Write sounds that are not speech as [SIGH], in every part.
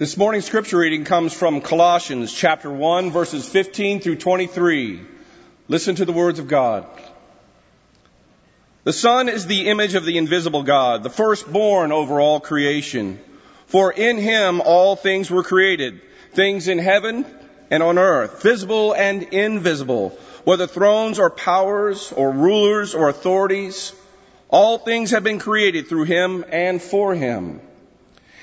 This morning's scripture reading comes from Colossians chapter 1 verses 15 through 23. Listen to the words of God. The Son is the image of the invisible God, the firstborn over all creation. For in him all things were created, things in heaven and on earth, visible and invisible, whether thrones or powers or rulers or authorities. All things have been created through him and for him.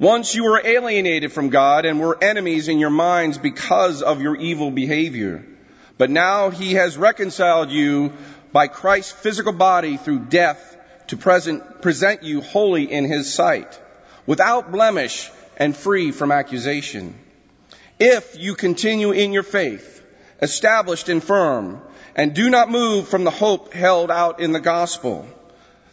Once you were alienated from God and were enemies in your minds because of your evil behavior. But now he has reconciled you by Christ's physical body through death to present, present you holy in his sight, without blemish and free from accusation. If you continue in your faith, established and firm, and do not move from the hope held out in the gospel,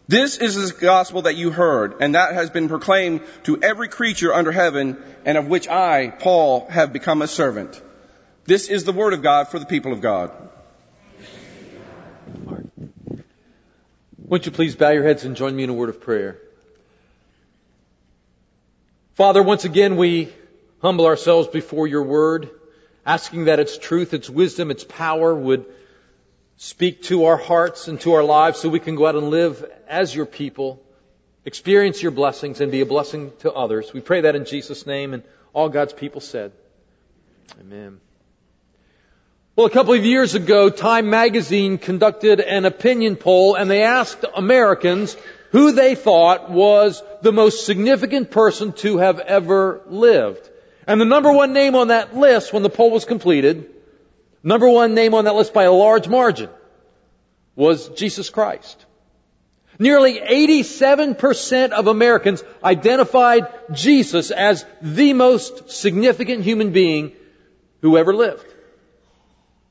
this is the gospel that you heard, and that has been proclaimed to every creature under heaven, and of which I, Paul, have become a servant. This is the word of God for the people of God. Won't you please bow your heads and join me in a word of prayer? Father, once again we humble ourselves before your word, asking that its truth, its wisdom, its power would speak to our hearts and to our lives so we can go out and live as your people, experience your blessings and be a blessing to others. We pray that in Jesus' name and all God's people said. Amen. Well, a couple of years ago, Time magazine conducted an opinion poll and they asked Americans who they thought was the most significant person to have ever lived. And the number one name on that list when the poll was completed Number one name on that list by a large margin was Jesus Christ. Nearly 87% of Americans identified Jesus as the most significant human being who ever lived.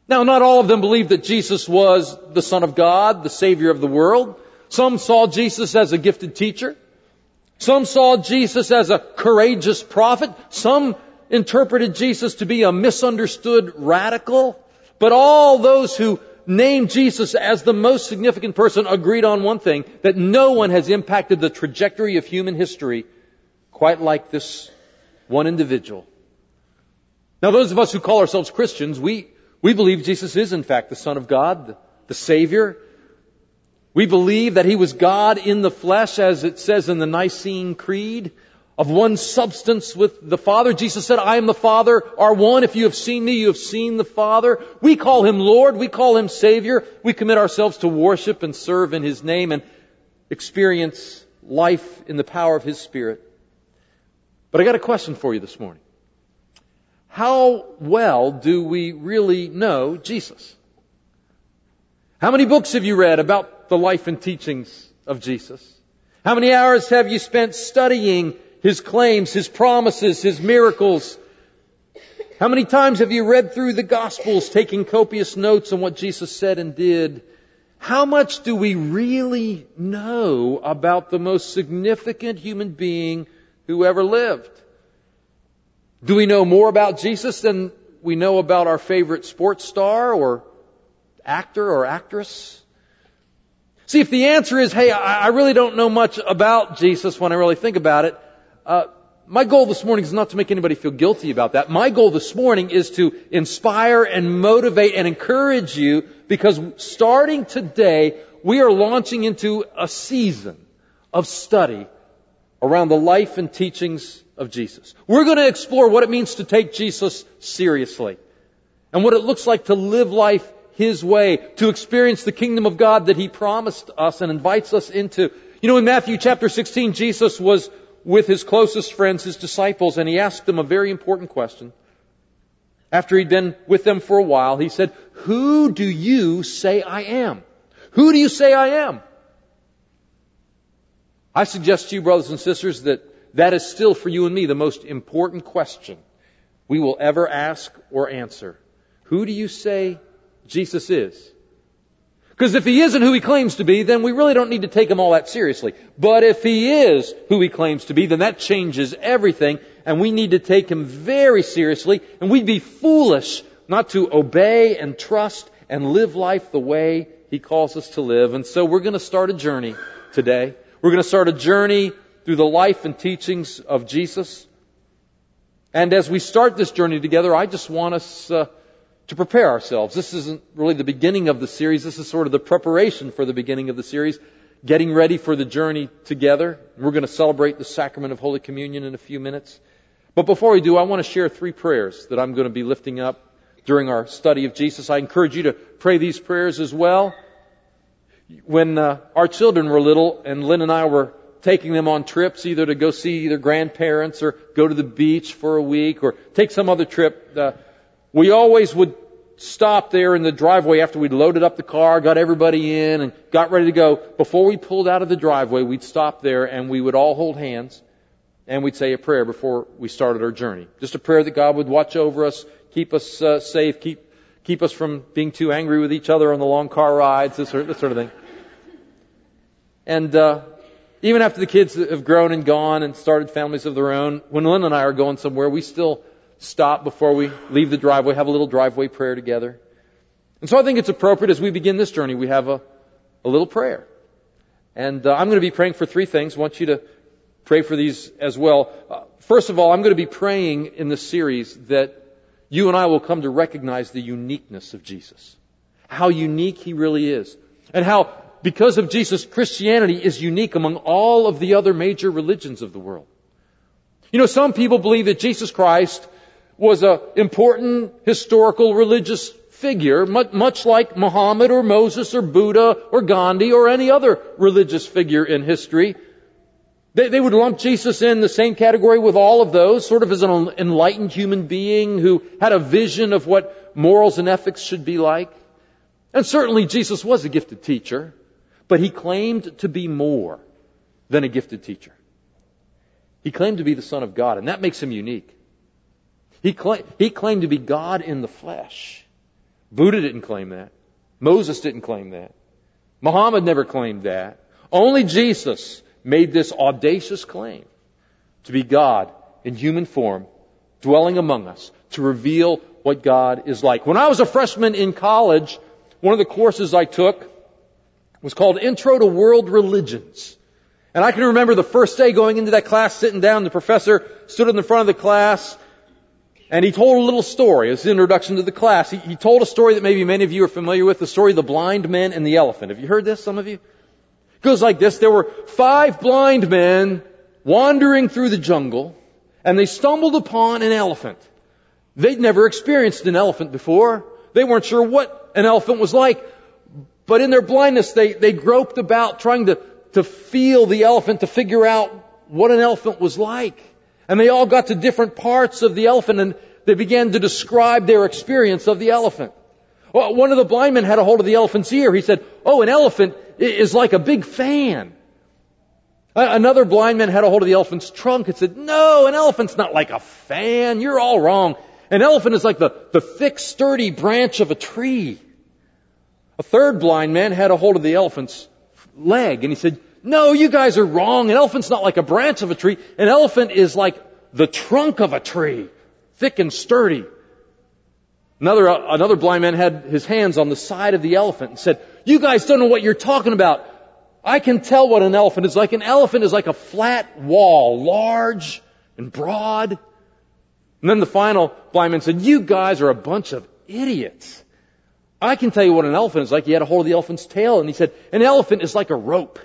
Now, not all of them believed that Jesus was the Son of God, the Savior of the world. Some saw Jesus as a gifted teacher. Some saw Jesus as a courageous prophet. Some interpreted Jesus to be a misunderstood radical. But all those who named Jesus as the most significant person agreed on one thing, that no one has impacted the trajectory of human history quite like this one individual. Now those of us who call ourselves Christians, we, we believe Jesus is in fact the Son of God, the, the Savior. We believe that He was God in the flesh as it says in the Nicene Creed of one substance with the Father. Jesus said, I am the Father, are one. If you have seen me, you have seen the Father. We call Him Lord. We call Him Savior. We commit ourselves to worship and serve in His name and experience life in the power of His Spirit. But I got a question for you this morning. How well do we really know Jesus? How many books have you read about the life and teachings of Jesus? How many hours have you spent studying his claims, His promises, His miracles. How many times have you read through the Gospels taking copious notes on what Jesus said and did? How much do we really know about the most significant human being who ever lived? Do we know more about Jesus than we know about our favorite sports star or actor or actress? See, if the answer is, hey, I really don't know much about Jesus when I really think about it, uh, my goal this morning is not to make anybody feel guilty about that. My goal this morning is to inspire and motivate and encourage you because starting today, we are launching into a season of study around the life and teachings of Jesus. We're going to explore what it means to take Jesus seriously and what it looks like to live life His way, to experience the kingdom of God that He promised us and invites us into. You know, in Matthew chapter 16, Jesus was with his closest friends, his disciples, and he asked them a very important question. After he'd been with them for a while, he said, Who do you say I am? Who do you say I am? I suggest to you, brothers and sisters, that that is still for you and me the most important question we will ever ask or answer. Who do you say Jesus is? Because if he isn't who he claims to be, then we really don't need to take him all that seriously. But if he is who he claims to be, then that changes everything, and we need to take him very seriously, and we'd be foolish not to obey and trust and live life the way he calls us to live. And so we're going to start a journey today. We're going to start a journey through the life and teachings of Jesus. And as we start this journey together, I just want us uh, to prepare ourselves. This isn't really the beginning of the series. This is sort of the preparation for the beginning of the series, getting ready for the journey together. We're going to celebrate the sacrament of Holy Communion in a few minutes. But before we do, I want to share three prayers that I'm going to be lifting up during our study of Jesus. I encourage you to pray these prayers as well. When uh, our children were little and Lynn and I were taking them on trips either to go see their grandparents or go to the beach for a week or take some other trip, uh, we always would stop there in the driveway after we'd loaded up the car, got everybody in, and got ready to go. Before we pulled out of the driveway, we'd stop there and we would all hold hands and we'd say a prayer before we started our journey. Just a prayer that God would watch over us, keep us uh, safe, keep keep us from being too angry with each other on the long car rides, this sort, this sort of thing. And uh, even after the kids have grown and gone and started families of their own, when Lynn and I are going somewhere, we still stop before we leave the driveway, have a little driveway prayer together. And so I think it's appropriate as we begin this journey, we have a, a little prayer. And uh, I'm going to be praying for three things. I want you to pray for these as well. Uh, first of all, I'm going to be praying in this series that you and I will come to recognize the uniqueness of Jesus. How unique He really is. And how, because of Jesus, Christianity is unique among all of the other major religions of the world. You know, some people believe that Jesus Christ was an important historical religious figure, much like Muhammad or Moses or Buddha or Gandhi or any other religious figure in history. They, they, would lump Jesus in the same category with all of those, sort of as an enlightened human being who had a vision of what morals and ethics should be like. And certainly Jesus was a gifted teacher, but he claimed to be more than a gifted teacher. He claimed to be the Son of God, and that makes him unique. He, he claimed to be God in the flesh. Buddha didn't claim that. Moses didn't claim that. Muhammad never claimed that. Only Jesus made this audacious claim to be God in human form, dwelling among us, to reveal what God is like. When I was a freshman in college, one of the courses I took was called Intro to World Religions. And I can remember the first day going into that class, sitting down, the professor stood in the front of the class, and he told a little story as an introduction to the class. He, he, told a story that maybe many of you are familiar with, the story of the blind man and the elephant. Have you heard this, some of you? It goes like this. There were five blind men wandering through the jungle, and they stumbled upon an elephant. They'd never experienced an elephant before. They weren't sure what an elephant was like. But in their blindness, they, they groped about trying to, to feel the elephant, to figure out what an elephant was like. And they all got to different parts of the elephant and they began to describe their experience of the elephant. Well, one of the blind men had a hold of the elephant's ear. He said, Oh, an elephant is like a big fan. Another blind man had a hold of the elephant's trunk and said, No, an elephant's not like a fan. You're all wrong. An elephant is like the, the thick, sturdy branch of a tree. A third blind man had a hold of the elephant's leg and he said, no, you guys are wrong. An elephant's not like a branch of a tree. An elephant is like the trunk of a tree, thick and sturdy. Another, uh, another blind man had his hands on the side of the elephant and said, you guys don't know what you're talking about. I can tell what an elephant is like. An elephant is like a flat wall, large and broad. And then the final blind man said, you guys are a bunch of idiots. I can tell you what an elephant is like. He had a hold of the elephant's tail and he said, an elephant is like a rope.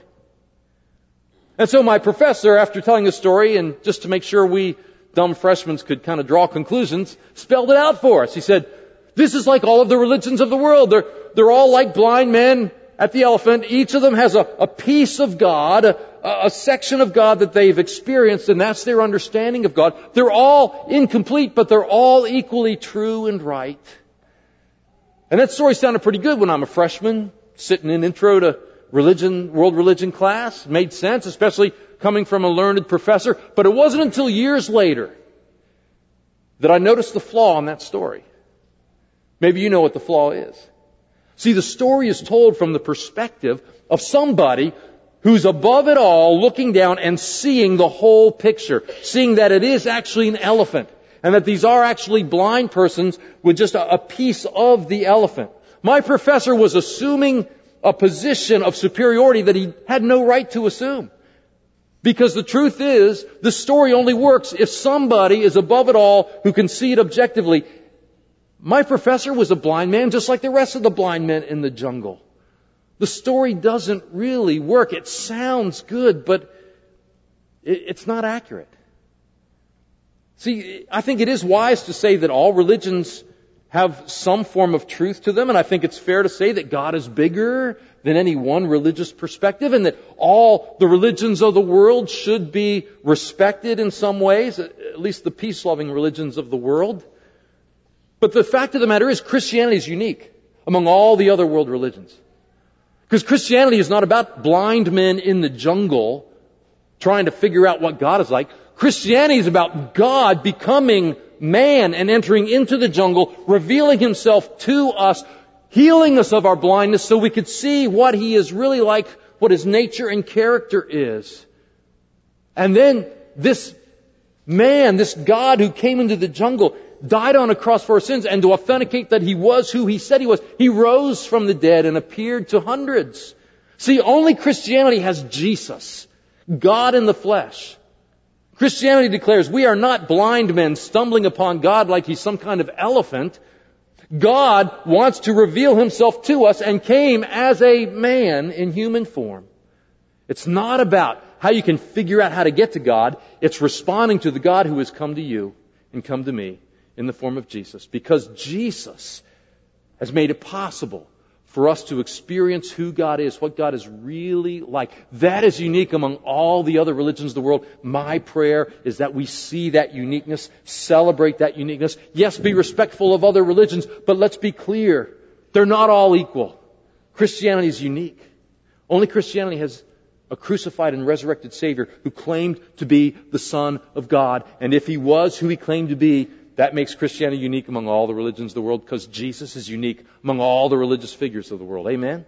And so my professor, after telling the story, and just to make sure we dumb freshmen could kind of draw conclusions, spelled it out for us. He said, this is like all of the religions of the world. They're, they're all like blind men at the elephant. Each of them has a, a piece of God, a, a section of God that they've experienced, and that's their understanding of God. They're all incomplete, but they're all equally true and right. And that story sounded pretty good when I'm a freshman, sitting in intro to religion, world religion class. Made sense, especially coming from a learned professor. But it wasn't until years later that I noticed the flaw in that story. Maybe you know what the flaw is. See, the story is told from the perspective of somebody who's above it all, looking down and seeing the whole picture, seeing that it is actually an elephant, and that these are actually blind persons with just a, piece of the elephant. My professor was assuming a position of superiority that he had no right to assume. Because the truth is, the story only works if somebody is above it all who can see it objectively. My professor was a blind man just like the rest of the blind men in the jungle. The story doesn't really work. It sounds good, but it's not accurate. See, I think it is wise to say that all religions have some form of truth to them, and I think it's fair to say that God is bigger than any one religious perspective, and that all the religions of the world should be respected in some ways, at least the peace-loving religions of the world. But the fact of the matter is, Christianity is unique among all the other world religions. Because Christianity is not about blind men in the jungle trying to figure out what God is like. Christianity is about God becoming man and entering into the jungle, revealing himself to us, healing us of our blindness so we could see what he is really like, what his nature and character is. And then this man, this God who came into the jungle, died on a cross for our sins, and to authenticate that he was who he said he was, he rose from the dead and appeared to hundreds. See, only Christianity has Jesus, God in the flesh. Christianity declares we are not blind men stumbling upon God like he's some kind of elephant. God wants to reveal himself to us and came as a man in human form. It's not about how you can figure out how to get to God. It's responding to the God who has come to you and come to me in the form of Jesus. Because Jesus has made it possible for us to experience who God is, what God is really like. That is unique among all the other religions of the world. My prayer is that we see that uniqueness, celebrate that uniqueness. Yes, be respectful of other religions, but let's be clear. They're not all equal. Christianity is unique. Only Christianity has a crucified and resurrected Savior who claimed to be the Son of God. And if he was who he claimed to be, that makes Christianity unique among all the religions of the world because Jesus is unique among all the religious figures of the world. Amen?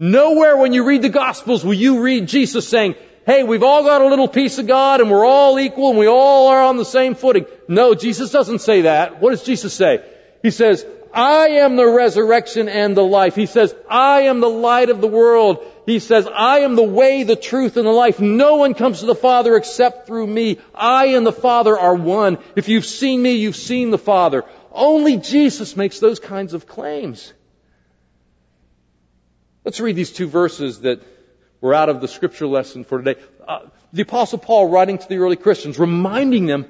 Nowhere when you read the Gospels will you read Jesus saying, hey, we've all got a little piece of God and we're all equal and we all are on the same footing. No, Jesus doesn't say that. What does Jesus say? He says, I am the resurrection and the life. He says, I am the light of the world. He says, I am the way, the truth, and the life. No one comes to the Father except through me. I and the Father are one. If you've seen me, you've seen the Father. Only Jesus makes those kinds of claims. Let's read these two verses that were out of the scripture lesson for today. Uh, the apostle Paul writing to the early Christians, reminding them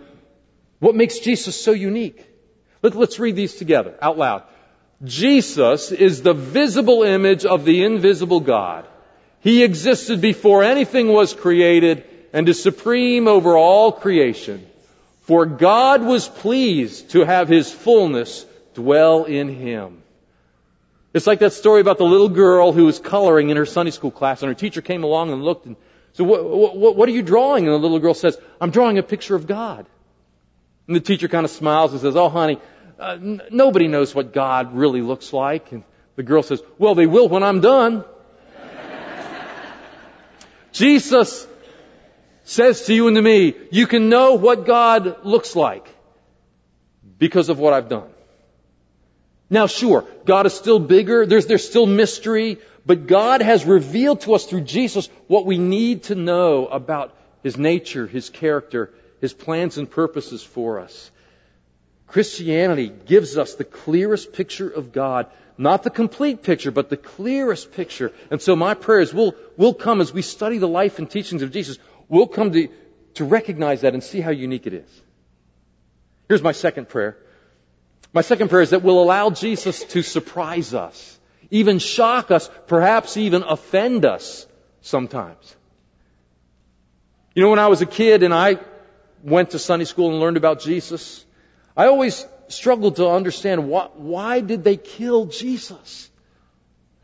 what makes Jesus so unique. Let, let's read these together out loud. Jesus is the visible image of the invisible God. He existed before anything was created and is supreme over all creation. For God was pleased to have His fullness dwell in Him. It's like that story about the little girl who was coloring in her Sunday school class and her teacher came along and looked and said, what, what, what are you drawing? And the little girl says, I'm drawing a picture of God. And the teacher kind of smiles and says, oh honey, uh, n- nobody knows what God really looks like. And the girl says, well they will when I'm done. [LAUGHS] Jesus says to you and to me, you can know what God looks like because of what I've done. Now sure, God is still bigger, there's, there's still mystery, but God has revealed to us through Jesus what we need to know about His nature, His character, His plans and purposes for us. Christianity gives us the clearest picture of God not the complete picture, but the clearest picture. And so my prayer is we'll, we'll come as we study the life and teachings of Jesus, we'll come to, to recognize that and see how unique it is. Here's my second prayer. My second prayer is that we'll allow Jesus to surprise us, even shock us, perhaps even offend us sometimes. You know, when I was a kid and I went to Sunday school and learned about Jesus, I always struggled to understand why, why did they kill Jesus?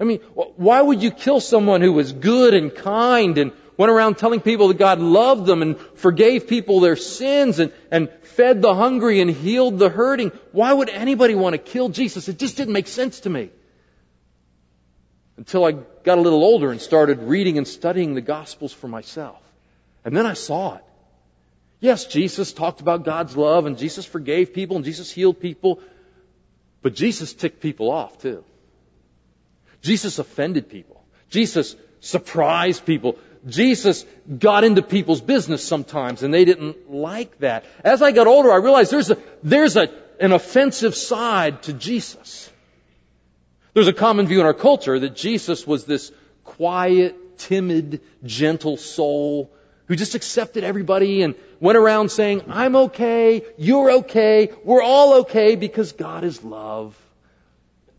I mean, why would you kill someone who was good and kind and went around telling people that God loved them and forgave people their sins and, and fed the hungry and healed the hurting. Why would anybody want to kill Jesus? It just didn't make sense to me. Until I got a little older and started reading and studying the Gospels for myself. And then I saw it. Yes, Jesus talked about God's love and Jesus forgave people and Jesus healed people, but Jesus ticked people off too. Jesus offended people. Jesus surprised people. Jesus got into people's business sometimes and they didn't like that. As I got older, I realized there's a, there's a, an offensive side to Jesus. There's a common view in our culture that Jesus was this quiet, timid, gentle soul who just accepted everybody and went around saying, I'm okay, you're okay, we're all okay because God is love.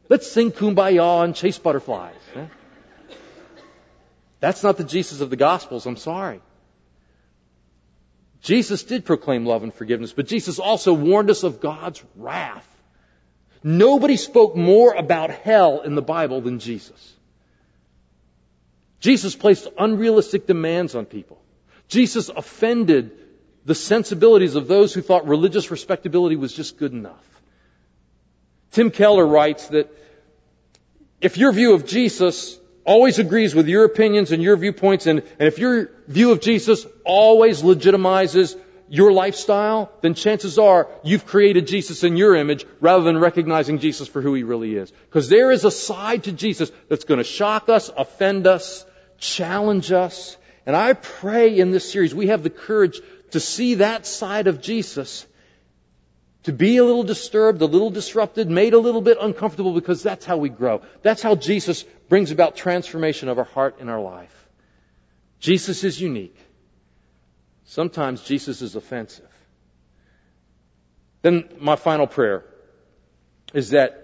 Let's sing kumbaya and chase butterflies. That's not the Jesus of the Gospels, I'm sorry. Jesus did proclaim love and forgiveness, but Jesus also warned us of God's wrath. Nobody spoke more about hell in the Bible than Jesus. Jesus placed unrealistic demands on people. Jesus offended the sensibilities of those who thought religious respectability was just good enough. Tim Keller writes that if your view of Jesus always agrees with your opinions and your viewpoints, and, and if your view of Jesus always legitimizes your lifestyle, then chances are you've created Jesus in your image rather than recognizing Jesus for who he really is. Because there is a side to Jesus that's going to shock us, offend us, challenge us, and I pray in this series we have the courage to see that side of Jesus, to be a little disturbed, a little disrupted, made a little bit uncomfortable because that's how we grow. That's how Jesus brings about transformation of our heart and our life. Jesus is unique. Sometimes Jesus is offensive. Then my final prayer is that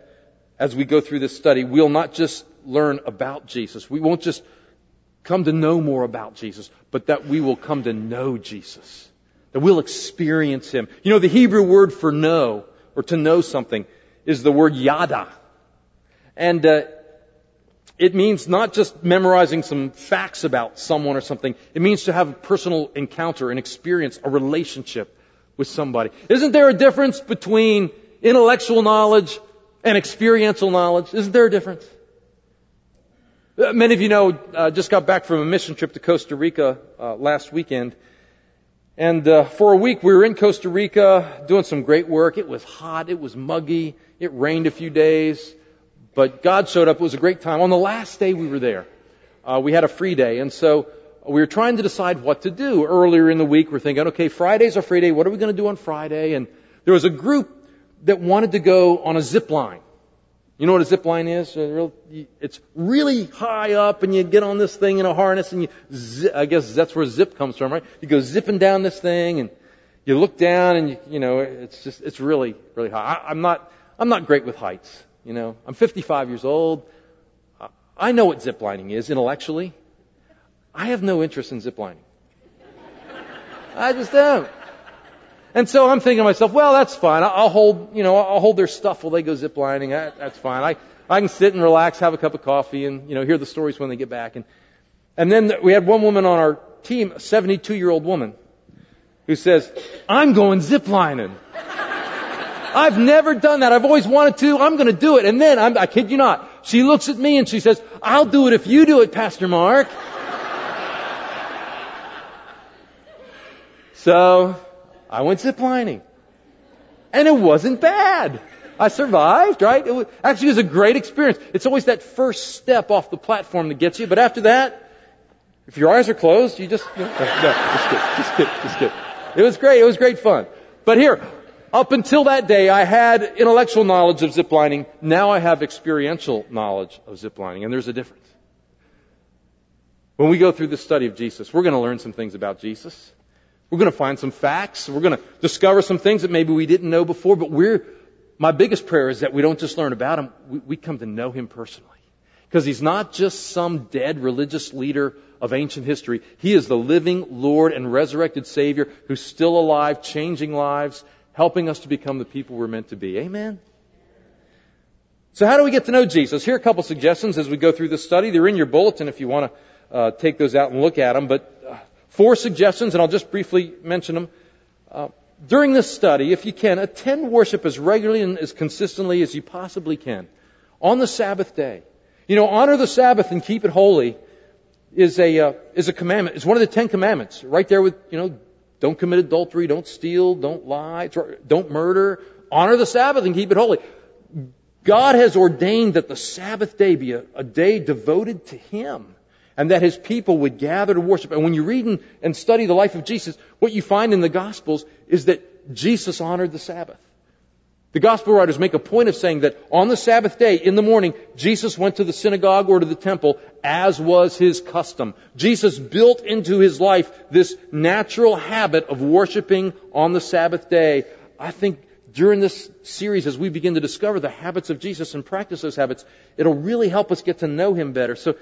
as we go through this study, we'll not just learn about Jesus. We won't just come to know more about Jesus, but that we will come to know Jesus. That we'll experience Him. You know, the Hebrew word for know, or to know something, is the word yada. And, uh, it means not just memorizing some facts about someone or something. It means to have a personal encounter, an experience, a relationship with somebody. Isn't there a difference between intellectual knowledge and experiential knowledge? Isn't there a difference? Uh, many of you know, uh, just got back from a mission trip to Costa Rica uh, last weekend. And uh, for a week we were in Costa Rica doing some great work. It was hot, it was muggy, it rained a few days, but God showed up. It was a great time. On the last day we were there, uh, we had a free day, and so we were trying to decide what to do. Earlier in the week, we're thinking, okay, Friday's our free day. What are we going to do on Friday? And there was a group that wanted to go on a zip line. You know what a zip line is? It's really high up and you get on this thing in a harness and you, zip, I guess that's where zip comes from, right? You go zipping down this thing and you look down and you, you know, it's just, it's really, really high. I, I'm not, I'm not great with heights. You know, I'm 55 years old. I know what zip lining is intellectually. I have no interest in zip lining. I just don't. And so I'm thinking to myself, well, that's fine. I'll hold, you know, I'll hold their stuff while they go ziplining. That, that's fine. I, I can sit and relax, have a cup of coffee, and you know, hear the stories when they get back. And and then we had one woman on our team, a 72 year old woman, who says, "I'm going ziplining. I've never done that. I've always wanted to. I'm going to do it." And then I'm, I kid you not, she looks at me and she says, "I'll do it if you do it, Pastor Mark." [LAUGHS] so I went ziplining. And it wasn't bad. I survived, right? It was, actually, was a great experience. It's always that first step off the platform that gets you, but after that, if your eyes are closed, you just, no, no, just kidding, just kidding, just kidding. It was great, it was great fun. But here, up until that day, I had intellectual knowledge of ziplining. Now I have experiential knowledge of ziplining, and there's a difference. When we go through the study of Jesus, we're going to learn some things about Jesus. We're going to find some facts. We're going to discover some things that maybe we didn't know before, but we're, my biggest prayer is that we don't just learn about him, we, we come to know him personally. Because he's not just some dead religious leader of ancient history. He is the living Lord and resurrected Savior who's still alive, changing lives, helping us to become the people we're meant to be. Amen? So how do we get to know Jesus? Here are a couple suggestions as we go through this study. They're in your bulletin if you want to uh, take those out and look at them. But Four suggestions, and I'll just briefly mention them. Uh, during this study, if you can, attend worship as regularly and as consistently as you possibly can on the Sabbath day. You know, honor the Sabbath and keep it holy is a uh, is a commandment. It's one of the Ten Commandments, right there with you know, don't commit adultery, don't steal, don't lie, don't murder. Honor the Sabbath and keep it holy. God has ordained that the Sabbath day be a, a day devoted to Him and that his people would gather to worship. And when you read and, study the life of Jesus, what you find in the Gospels is that Jesus honored the Sabbath. The Gospel writers make a point of saying that on the Sabbath day, in the morning, Jesus went to the synagogue or to the temple, as was his custom. Jesus built into his life this natural habit of worshiping on the Sabbath day. I think during this series, as we begin to discover the habits of Jesus and practice those habits, it'll really help us get to know him better. So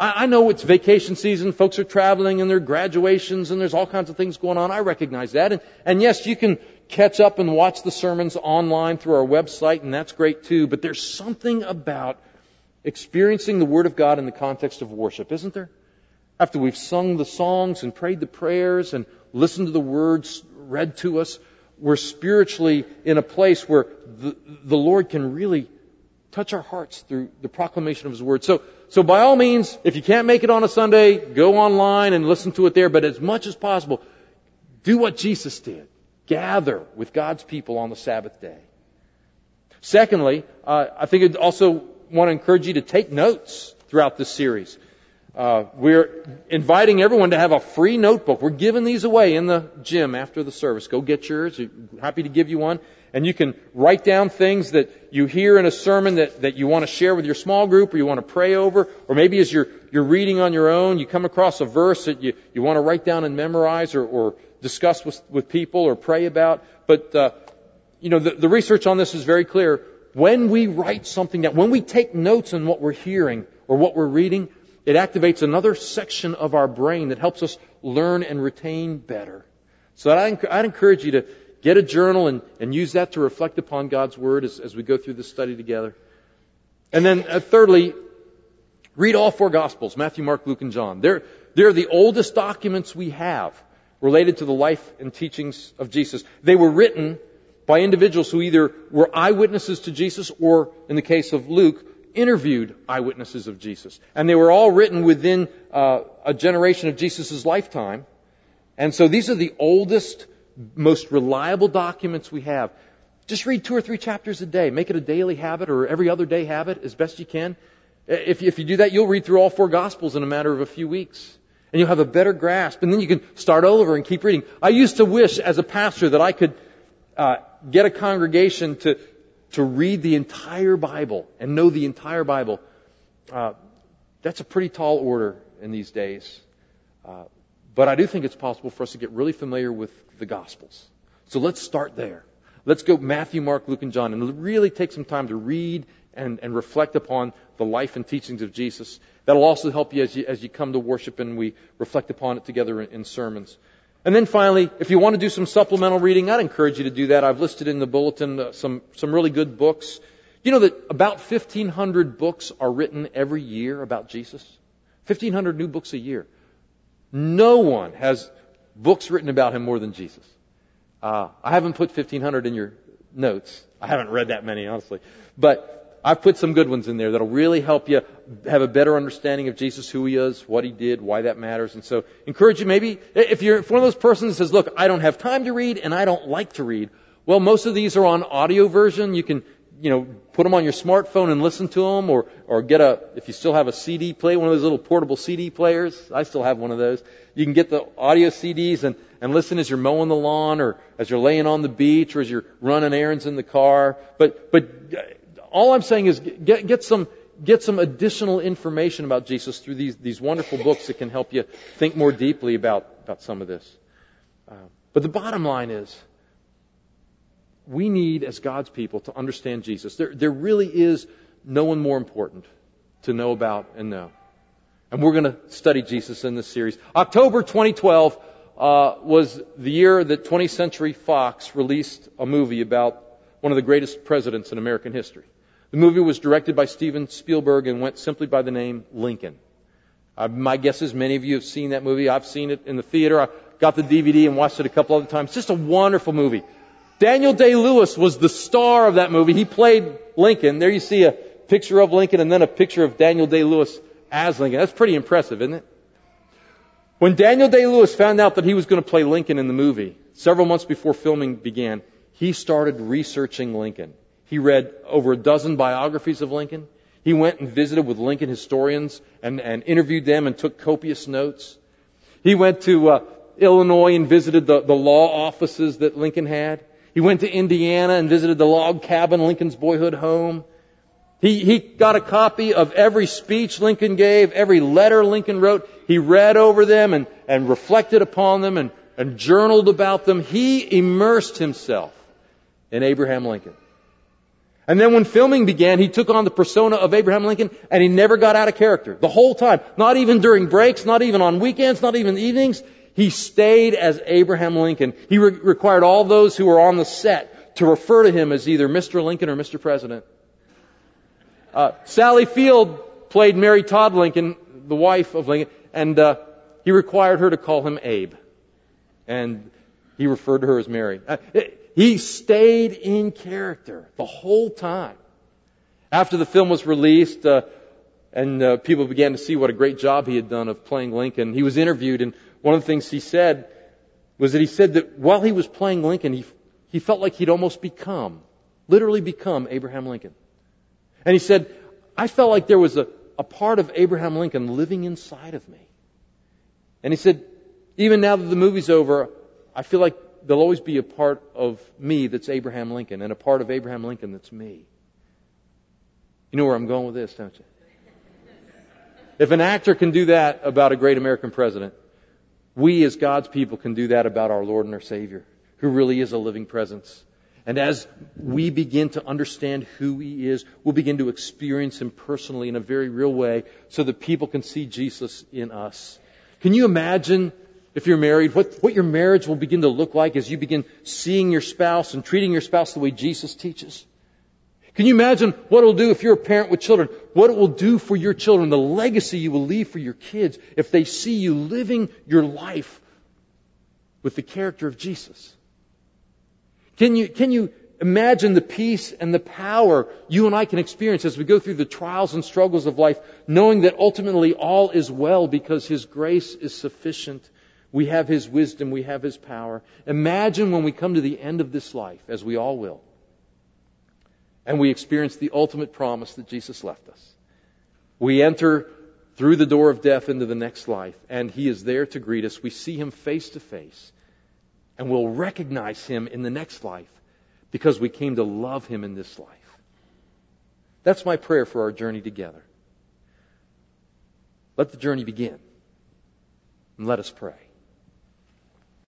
I, I know it's vacation season, folks are traveling and there are graduations and there's all kinds of things going on. I recognize that. And, and yes, you can catch up and watch the sermons online through our website and that's great too, but there's something about experiencing the Word of God in the context of worship, isn't there? After we've sung the songs and prayed the prayers and listened to the words read to us, we're spiritually in a place where the, the Lord can really touch our hearts through the proclamation of His Word. So, so by all means, if you can't make it on a Sunday, go online and listen to it there, but as much as possible, do what Jesus did. Gather with God's people on the Sabbath day. Secondly, uh, I think I'd also want to encourage you to take notes throughout this series. Uh, we're inviting everyone to have a free notebook. We're giving these away in the gym after the service. Go get yours. Happy to give you one and you can write down things that you hear in a sermon that, that you want to share with your small group or you want to pray over, or maybe as you're, you're reading on your own, you come across a verse that you, you want to write down and memorize or, or discuss with, with people or pray about. But, uh, you know, the, the research on this is very clear. When we write something down, when we take notes on what we're hearing or what we're reading, it activates another section of our brain that helps us learn and retain better. So I'd, I'd encourage you to Get a journal and, and use that to reflect upon God's Word as, as we go through this study together. And then, uh, thirdly, read all four Gospels Matthew, Mark, Luke, and John. They're, they're the oldest documents we have related to the life and teachings of Jesus. They were written by individuals who either were eyewitnesses to Jesus or, in the case of Luke, interviewed eyewitnesses of Jesus. And they were all written within uh, a generation of Jesus' lifetime. And so these are the oldest most reliable documents we have. Just read two or three chapters a day. Make it a daily habit or every other day habit as best you can. If, if you do that, you'll read through all four Gospels in a matter of a few weeks. And you'll have a better grasp. And then you can start over and keep reading. I used to wish as a pastor that I could uh, get a congregation to, to read the entire Bible and know the entire Bible. Uh, that's a pretty tall order in these days. Uh, but I do think it's possible for us to get really familiar with the Gospels. So let's start there. Let's go Matthew, Mark, Luke, and John and really take some time to read and, and reflect upon the life and teachings of Jesus. That'll also help you as you, as you come to worship and we reflect upon it together in, in sermons. And then finally, if you want to do some supplemental reading, I'd encourage you to do that. I've listed in the bulletin uh, some, some really good books. You know that about 1,500 books are written every year about Jesus? 1,500 new books a year. No one has books written about him more than Jesus. Uh, I haven't put 1500 in your notes. I haven't read that many, honestly. But I've put some good ones in there that'll really help you have a better understanding of Jesus, who he is, what he did, why that matters. And so encourage you maybe, if you're one of those persons that says, look, I don't have time to read and I don't like to read, well, most of these are on audio version. You can you know, put them on your smartphone and listen to them, or or get a if you still have a CD player, one of those little portable CD players. I still have one of those. You can get the audio CDs and and listen as you're mowing the lawn, or as you're laying on the beach, or as you're running errands in the car. But but all I'm saying is get get some get some additional information about Jesus through these these wonderful books that can help you think more deeply about about some of this. Uh, but the bottom line is we need, as God's people, to understand Jesus. There, there really is no one more important to know about and know. And we're going to study Jesus in this series. October 2012 uh, was the year that 20th Century Fox released a movie about one of the greatest presidents in American history. The movie was directed by Steven Spielberg and went simply by the name Lincoln. Uh, my guess is many of you have seen that movie. I've seen it in the theater. I got the DVD and watched it a couple other times. It's Just a wonderful movie. Daniel Day Lewis was the star of that movie. He played Lincoln. There you see a picture of Lincoln and then a picture of Daniel Day Lewis as Lincoln. That's pretty impressive, isn't it? When Daniel Day Lewis found out that he was going to play Lincoln in the movie, several months before filming began, he started researching Lincoln. He read over a dozen biographies of Lincoln. He went and visited with Lincoln historians and, and interviewed them and took copious notes. He went to uh, Illinois and visited the, the law offices that Lincoln had. He went to Indiana and visited the log cabin, Lincoln's boyhood home. He, he got a copy of every speech Lincoln gave, every letter Lincoln wrote. He read over them and, and reflected upon them and, and journaled about them. He immersed himself in Abraham Lincoln. And then when filming began, he took on the persona of Abraham Lincoln and he never got out of character. The whole time. Not even during breaks, not even on weekends, not even evenings. He stayed as Abraham Lincoln. He re- required all those who were on the set to refer to him as either Mr. Lincoln or Mr. President. Uh, Sally Field played Mary Todd Lincoln, the wife of Lincoln, and uh, he required her to call him Abe. And he referred to her as Mary. Uh, he stayed in character the whole time. After the film was released, uh, and uh, people began to see what a great job he had done of playing Lincoln, he was interviewed, and one of the things he said was that he said that while he was playing Lincoln, he, he felt like he'd almost become, literally become Abraham Lincoln. And he said, I felt like there was a, a part of Abraham Lincoln living inside of me. And he said, even now that the movie's over, I feel like there'll always be a part of me that's Abraham Lincoln and a part of Abraham Lincoln that's me. You know where I'm going with this, don't you? If an actor can do that about a great American president, we as God's people can do that about our Lord and our Savior, who really is a living presence. And as we begin to understand who He is, we'll begin to experience Him personally in a very real way so that people can see Jesus in us. Can you imagine if you're married, what, what your marriage will begin to look like as you begin seeing your spouse and treating your spouse the way Jesus teaches? Can you imagine what it'll do if you're a parent with children? What it will do for your children, the legacy you will leave for your kids if they see you living your life with the character of Jesus. Can you, can you imagine the peace and the power you and I can experience as we go through the trials and struggles of life, knowing that ultimately all is well because His grace is sufficient. We have His wisdom, we have His power. Imagine when we come to the end of this life, as we all will, and we experience the ultimate promise that Jesus left us. We enter through the door of death into the next life, and He is there to greet us. We see Him face to face and we'll recognize him in the next life because we came to love him in this life. That's my prayer for our journey together. Let the journey begin. And let us pray.